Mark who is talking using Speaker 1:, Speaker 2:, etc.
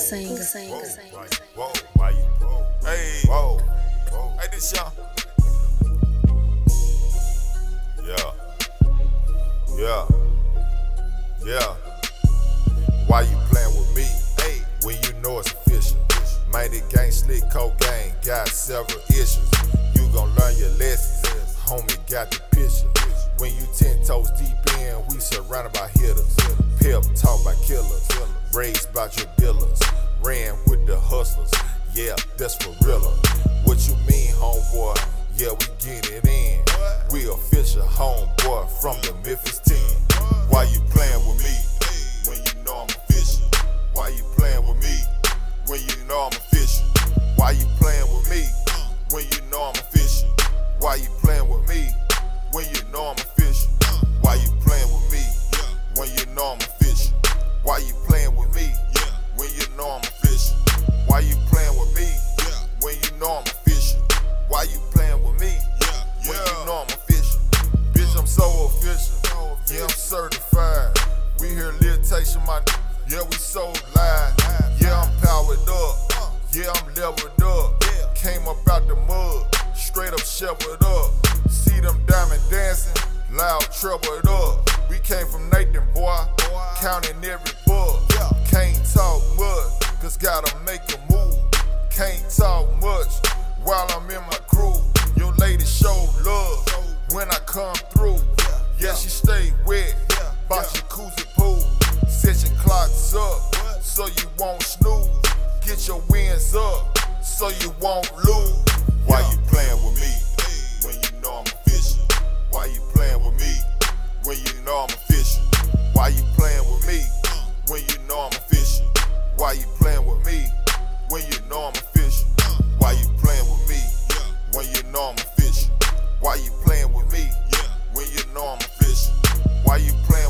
Speaker 1: singer. Whoa, why you? Hey, whoa, whoa. Hey, this young. Yeah, yeah, yeah. Why you playing with me? Hey, when you know it's official. Mighty gang, slick cocaine, got several issues. You gon' learn your lessons. Homie got the picture. When you ten toes deep in, we surrounded by hitters. Pep talk by killers. Raised by your dealers. Ran with the hustlers. Yeah, that's for real. What you mean, homeboy? Yeah, we get it in. We official homeboy from the Memphis team. Why you playing with me? Litigation, my yeah, we so live. Yeah, I'm powered up. Yeah, I'm leveled up. Came up out the mud, straight up shoveled up. See them diamond dancing, loud troubled up. We came from Nathan, boy, counting every bug. Can't talk much, cause gotta make a move. Can't talk much while I'm in my groove. Your lady show love when I come through. clocks up so you won't snooze. Get your wins up so you won't lose. Why you playing with me when you know I'm official? Why you playing with me when you know I'm official? Why you playing with me when you know I'm official? Why you playing with me when you know I'm official? Why you playing with me when you know I'm official? Why you playing with me when you know I'm fishing? Why you playing?